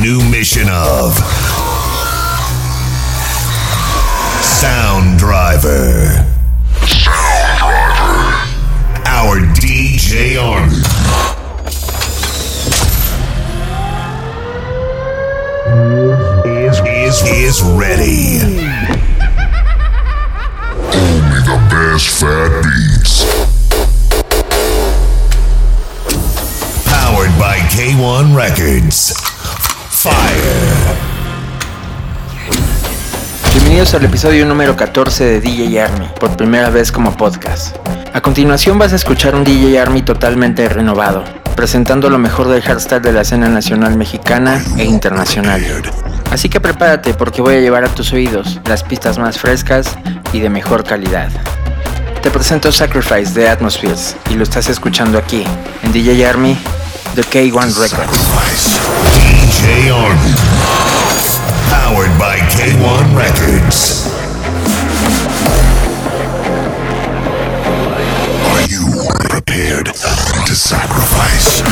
new mission of Sound Driver. Sound Driver. Our DJ Army. Is, is, is ready. Only the best fat beats. Powered by K1 Recordz. Fire. Bienvenidos al episodio número 14 de DJ Army, por primera vez como podcast. A continuación vas a escuchar un DJ Army totalmente renovado, presentando lo mejor del hardstyle de la escena nacional mexicana e internacional. Así que prepárate porque voy a llevar a tus oídos las pistas más frescas y de mejor calidad. Te presento Sacrifice de Atmospheres y lo estás escuchando aquí, en DJ Army, de K1 Records. DJ Army. Powered by K1 Recordz. Are you prepared to sacrifice?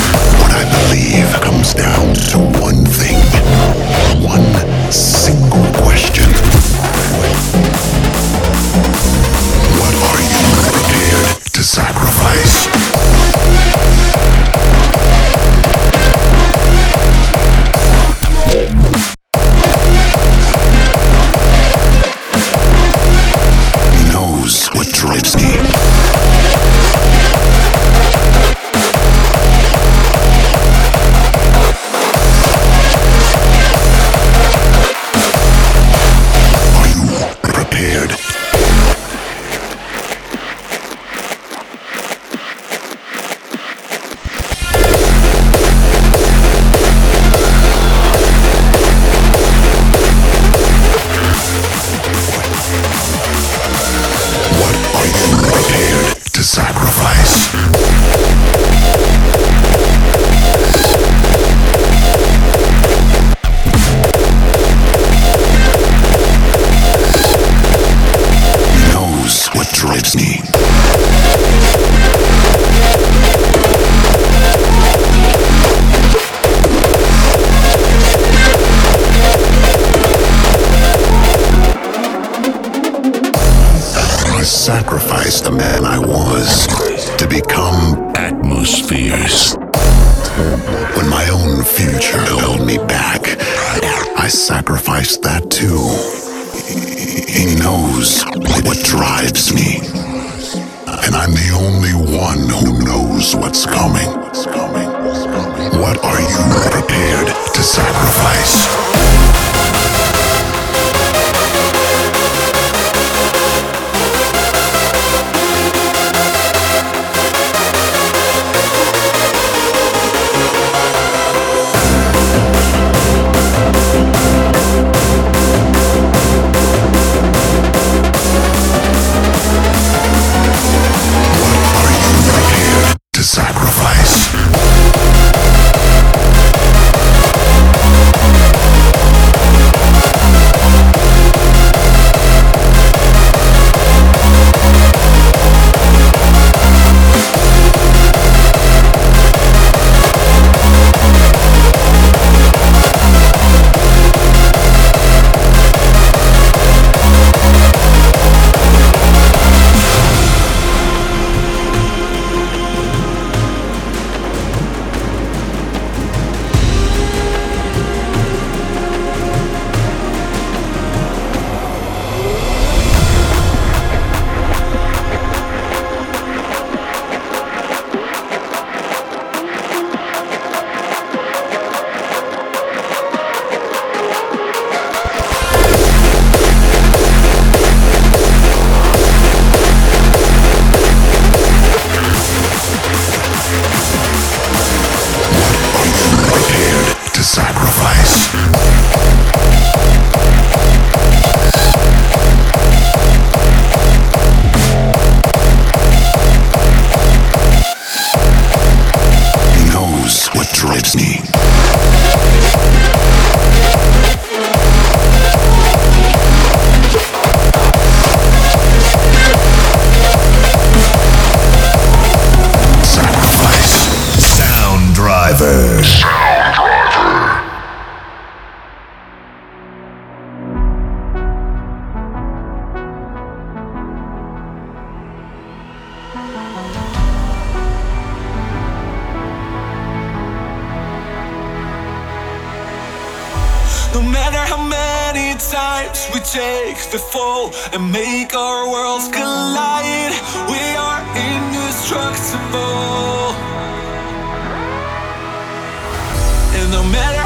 Sacrificed the man I was to become Atmozfears. When my own future held me back, I sacrificed that too. He knows what drives me. And I'm the only one who knows what's coming. What are you prepared to sacrifice? Take the fall and make our worlds collide. We are indestructible. No matter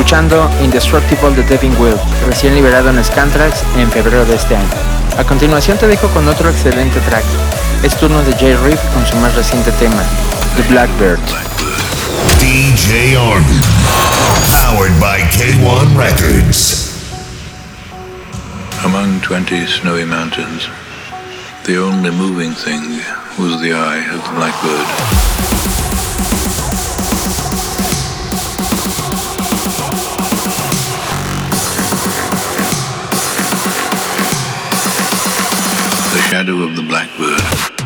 escuchando Indestructible de Devin Will, recién liberado en Scantrax en febrero de este año. A continuación te dejo con otro excelente track. Es turno de Jay Reef con su más reciente tema, The Blackbird. DJ Army, powered by K1 Records. Among 20 snowy mountains, the only moving thing was the eye of the blackbird. Shadow of the blackbird.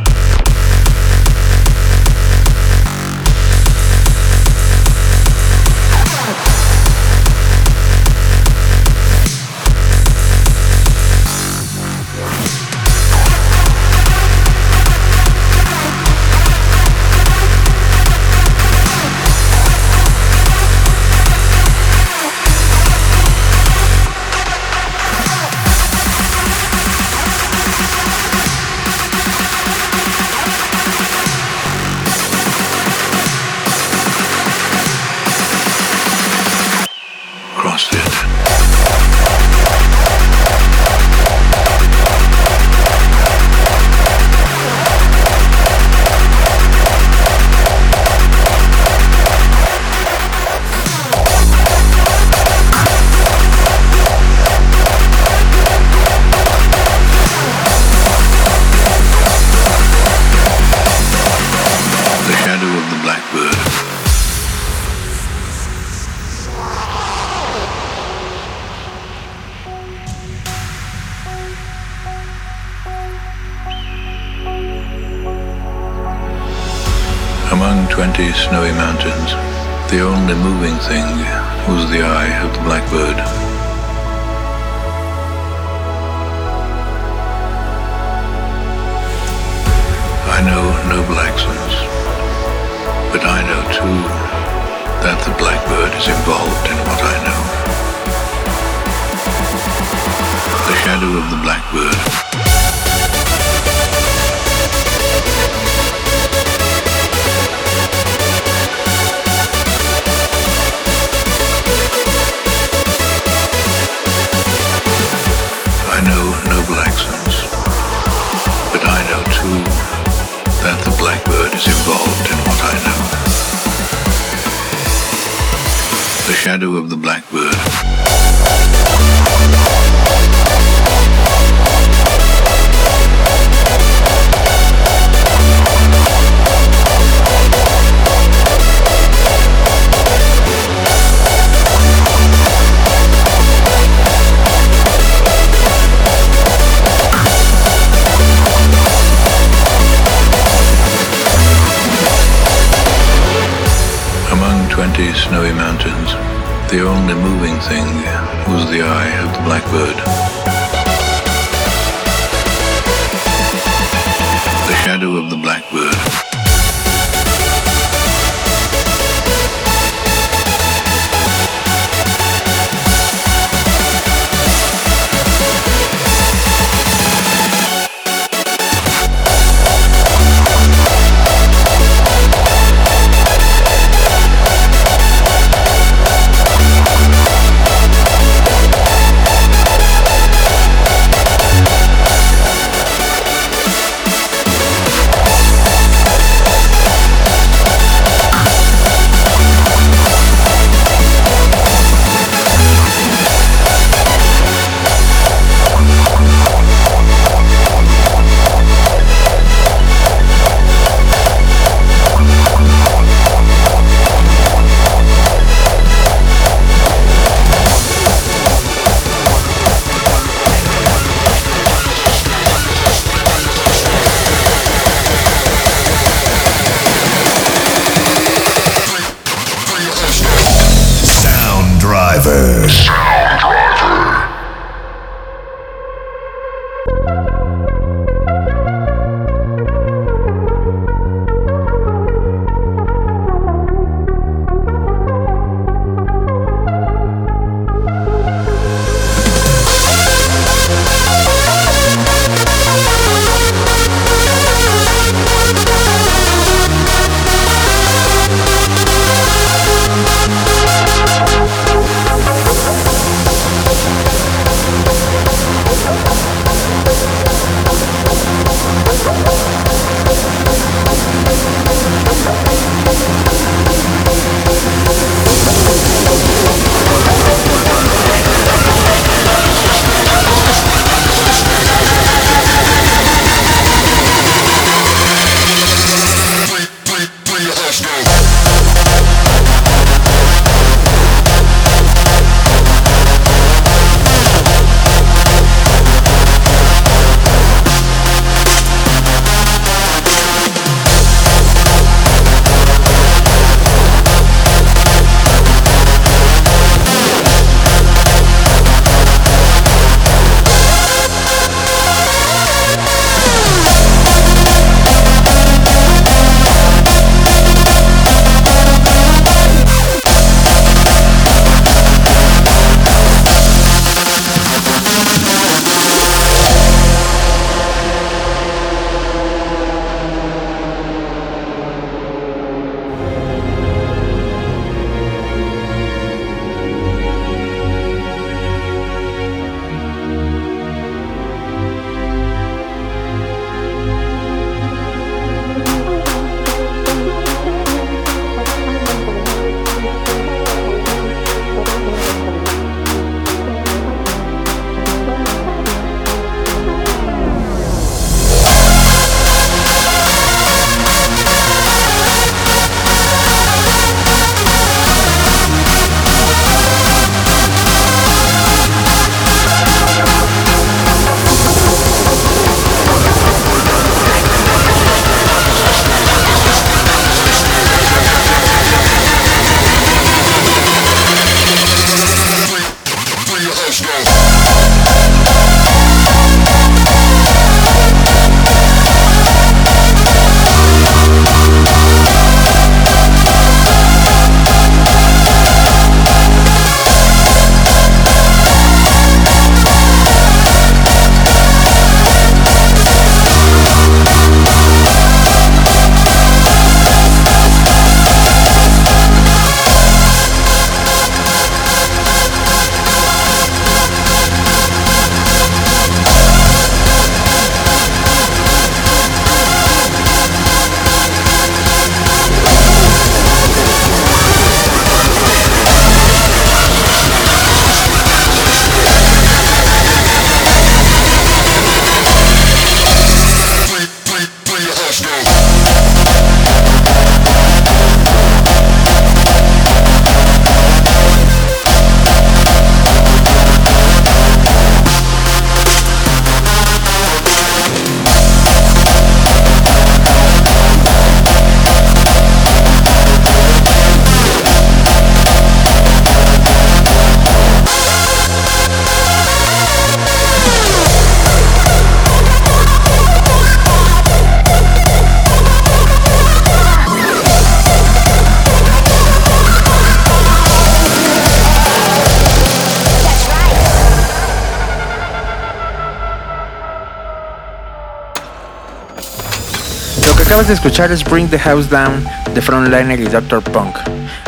De escuchar es Bring the House Down de Frontliner y Dr. Punk.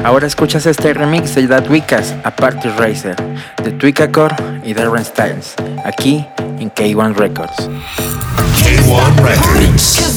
Ahora escuchas este remix de That Wickas a Party Racer de Twika Core y Darren Styles aquí en K1 Records. K1 Records.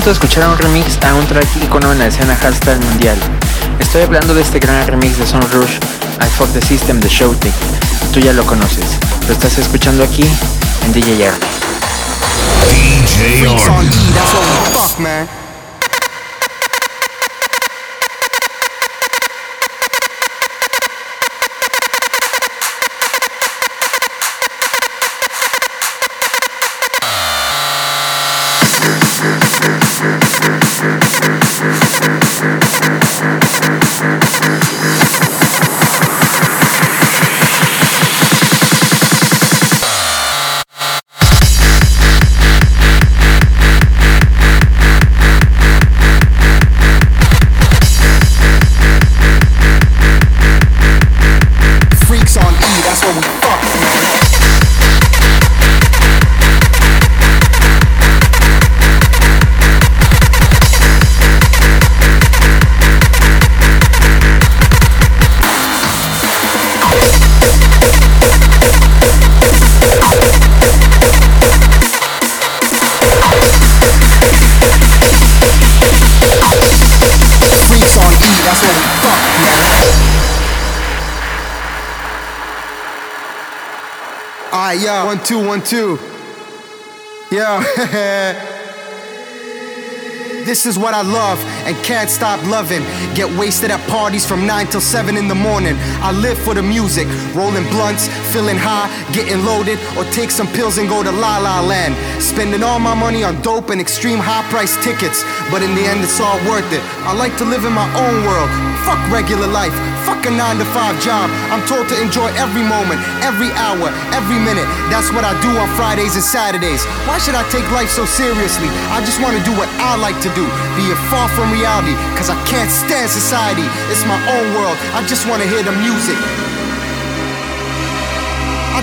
momento de escuchar un remix a un track ícono en la escena hashtag mundial. Estoy hablando de este gran remix de Son Rush, I Fuck the System de Showtech. Tú ya lo conoces, lo estás escuchando aquí en DJ Army. DJ Army. Ah, yo, one, two, one, two. Yo, This is what I love and can't stop loving. Get wasted at parties from 9 till 7 in the morning. I live for the music, rolling blunts, feeling high, getting loaded, or take some pills and go to La La Land. Spending all my money on dope and extreme high price tickets, but in the end it's all worth it. I like to live in my own world. Fuck regular life, fuck a 9 to 5 job. I'm told to enjoy every moment, every hour, every minute. That's what I do on Fridays and Saturdays. Why should I take life so seriously? I just want to do what I like to do, be it far from reality, cause I can't stand society. It's my own world, I just wanna hear the music.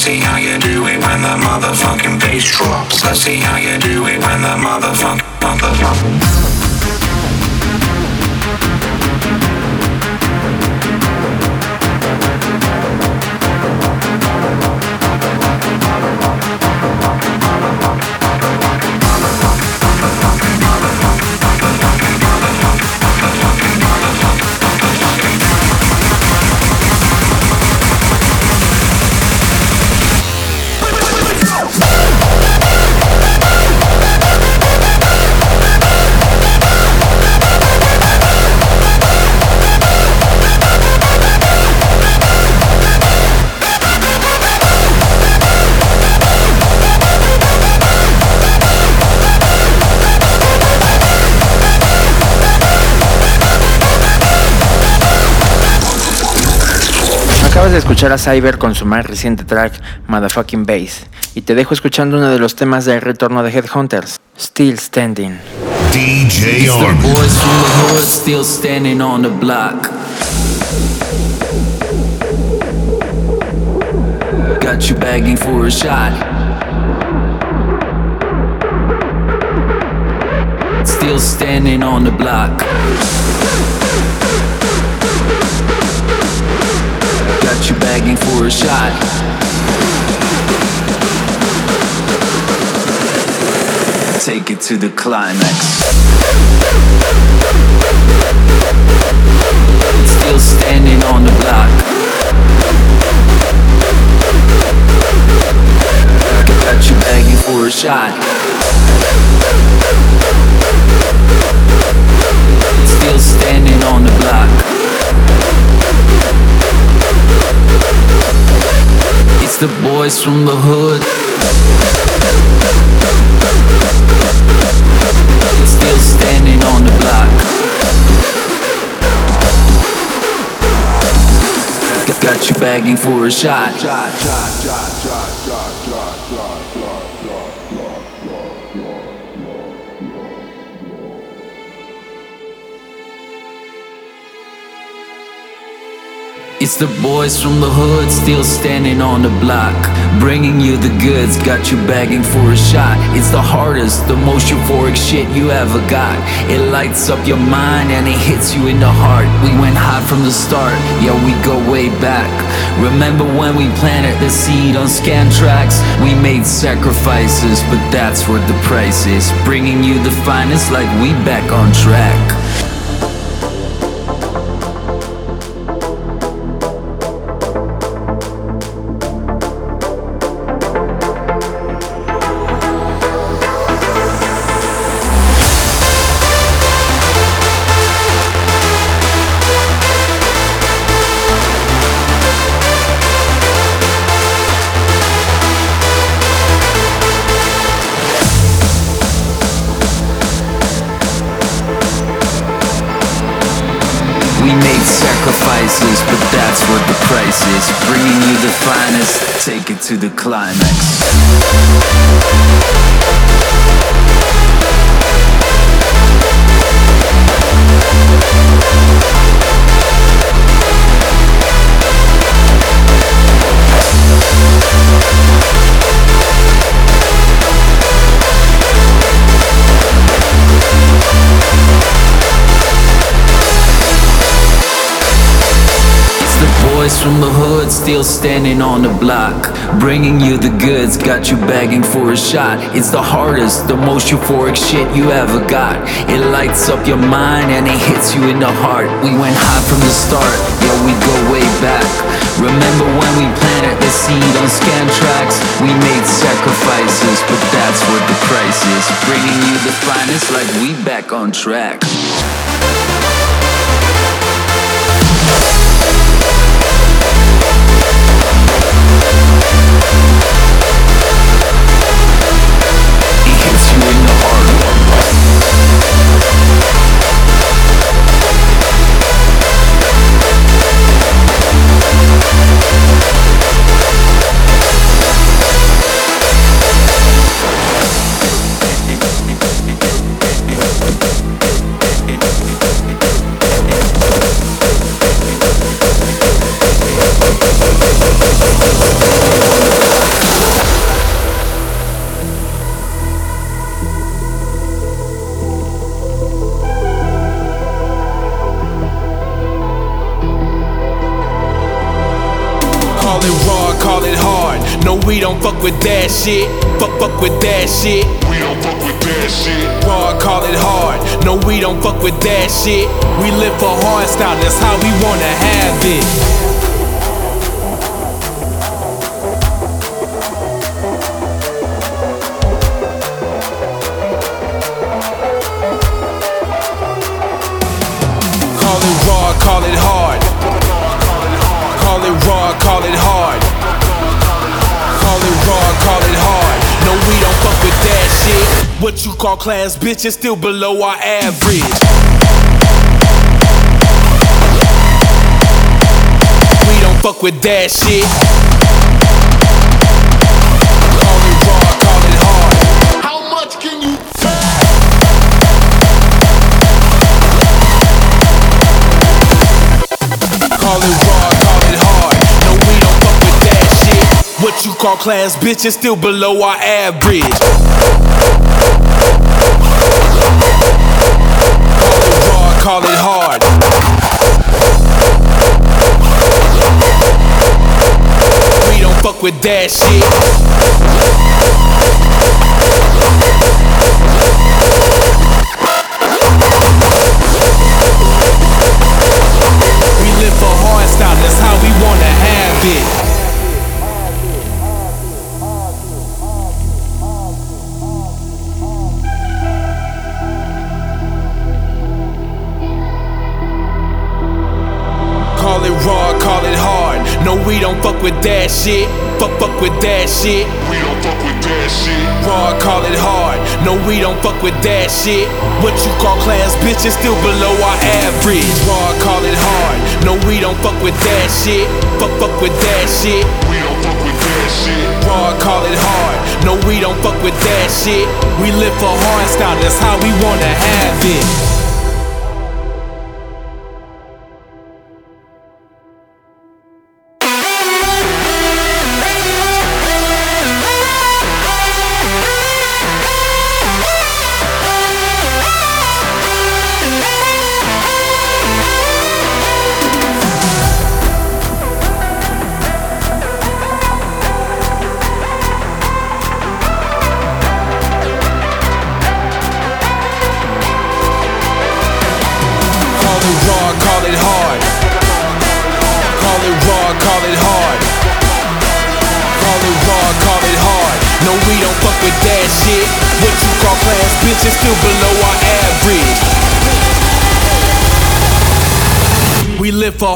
See how you do it when the motherfucking bass drops. Let's see how you do it when the motherfucking. Escuchar a Cyber con su más reciente track, Motherfucking Bass, y te dejo escuchando uno de los temas de retorno de Headhunters, Still Standing. DJ It's the Army. boys from the hood still standing on the block. Got you begging for a shot. Still standing on the block. Got you begging for a shot. Take it to the climax. Still standing on the block. Got you begging for a shot. Still standing on the block. The boys from the hood. Still standing on the block. Got you begging for a shot. It's the boys from the hood still standing on the block. Bringing you the goods, got you begging for a shot. It's the hardest, the most euphoric shit you ever got. It lights up your mind and it hits you in the heart. We went high from the start, yeah, we go way back. Remember when we planted the seed on Scantraxx? We made sacrifices, but that's what the price is. Bringing you the finest like we back on track. Is. Bringing you the finest, take it to the climax. Boys from the hood still standing on the block. Bringing you the goods, got you begging for a shot. It's the hardest, the most euphoric shit you ever got. It lights up your mind and it hits you in the heart. We went high from the start, yeah, we go way back. Remember when we planted the seed on scan tracks? We made sacrifices, but that's what the price is. Bringing you the finest like we back on track. Shit. Class, bitch, is still below our average. We don't fuck with that shit. Call it raw, call it hard. How much can you Call it raw, Call class, bitch, is still below our average. Call it raw, call it hard. We don't fuck with that shit. We live for hard style, that's how we wanna have it. Fuck with that shit. Fuck, fuck with that shit. We don't fuck with that shit. Raw, call it hard. No, we don't fuck with that shit. What you call class, bitch, is still below our average. Raw, call it hard. No, we don't fuck with that shit. Fuck, fuck with that shit. We don't fuck with that shit. Raw, call it hard. No, we don't fuck with that shit. We live for hard style, that's how we wanna have it.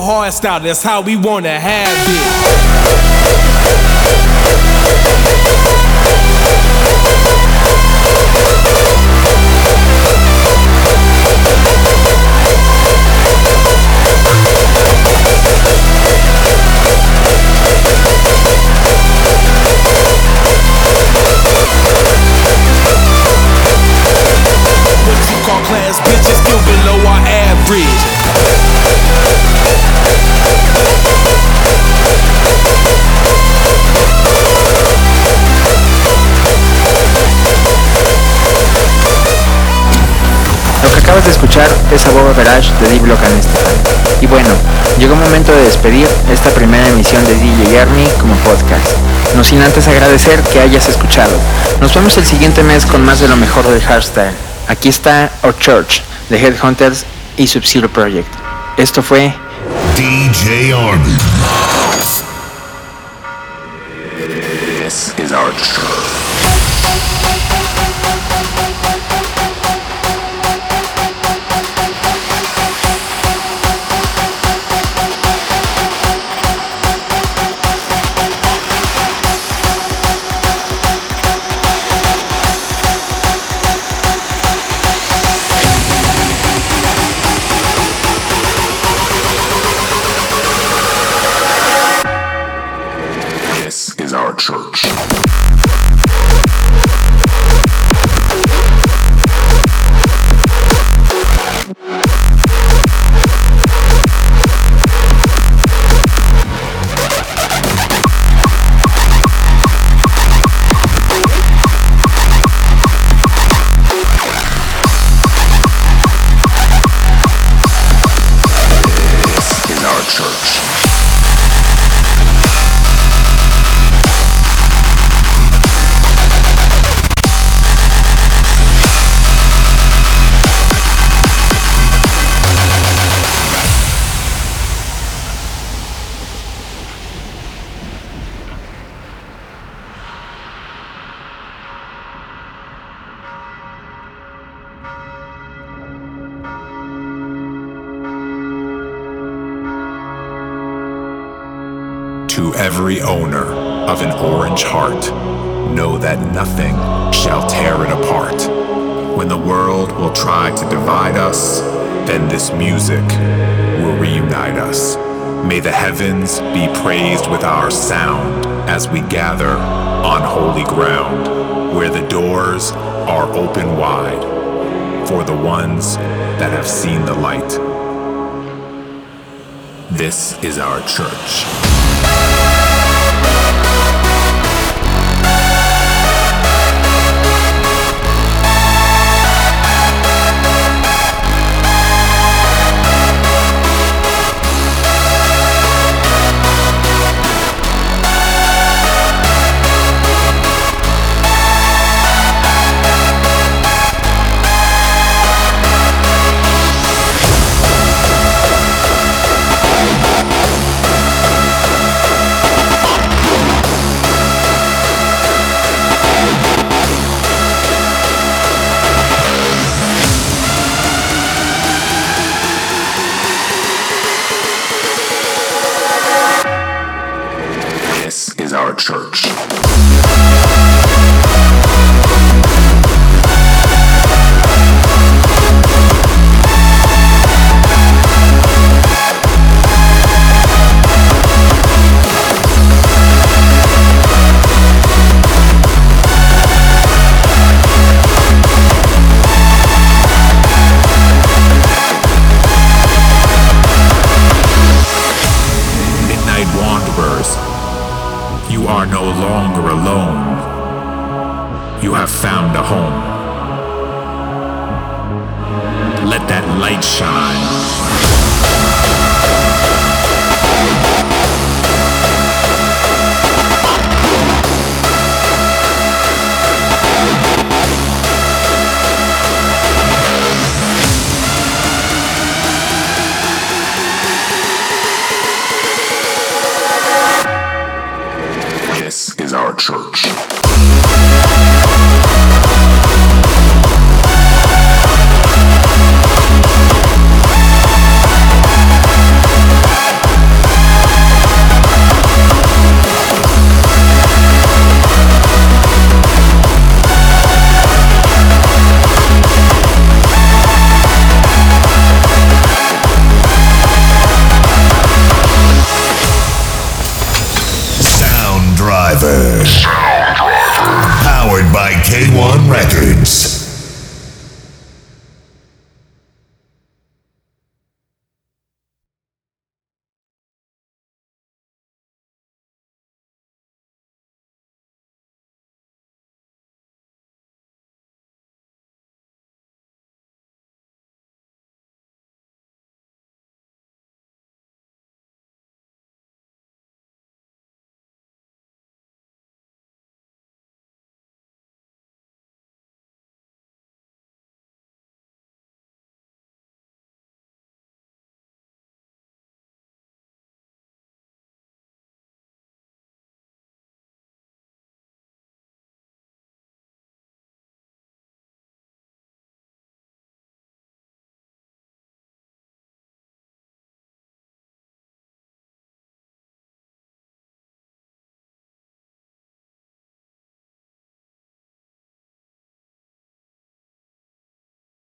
Hard style, that's how we wanna have it. De Deep and Stefan. Y bueno, llegó el momento de despedir esta primera emisión de DJ Army como podcast. No sin antes agradecer que hayas escuchado. Nos vemos el siguiente mes con más de lo mejor del hardstyle. Aquí está Our Church de Headhunters y Sub-Zero Project. Esto fue DJ Army. Church. Every owner of an orange heart, know that nothing shall tear it apart. When the world will try to divide us, then this music will reunite us. May the heavens be praised with our sound as we gather on holy ground, where the doors are open wide for the ones that have seen the light. This is our church.